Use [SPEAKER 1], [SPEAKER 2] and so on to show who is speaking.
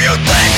[SPEAKER 1] you think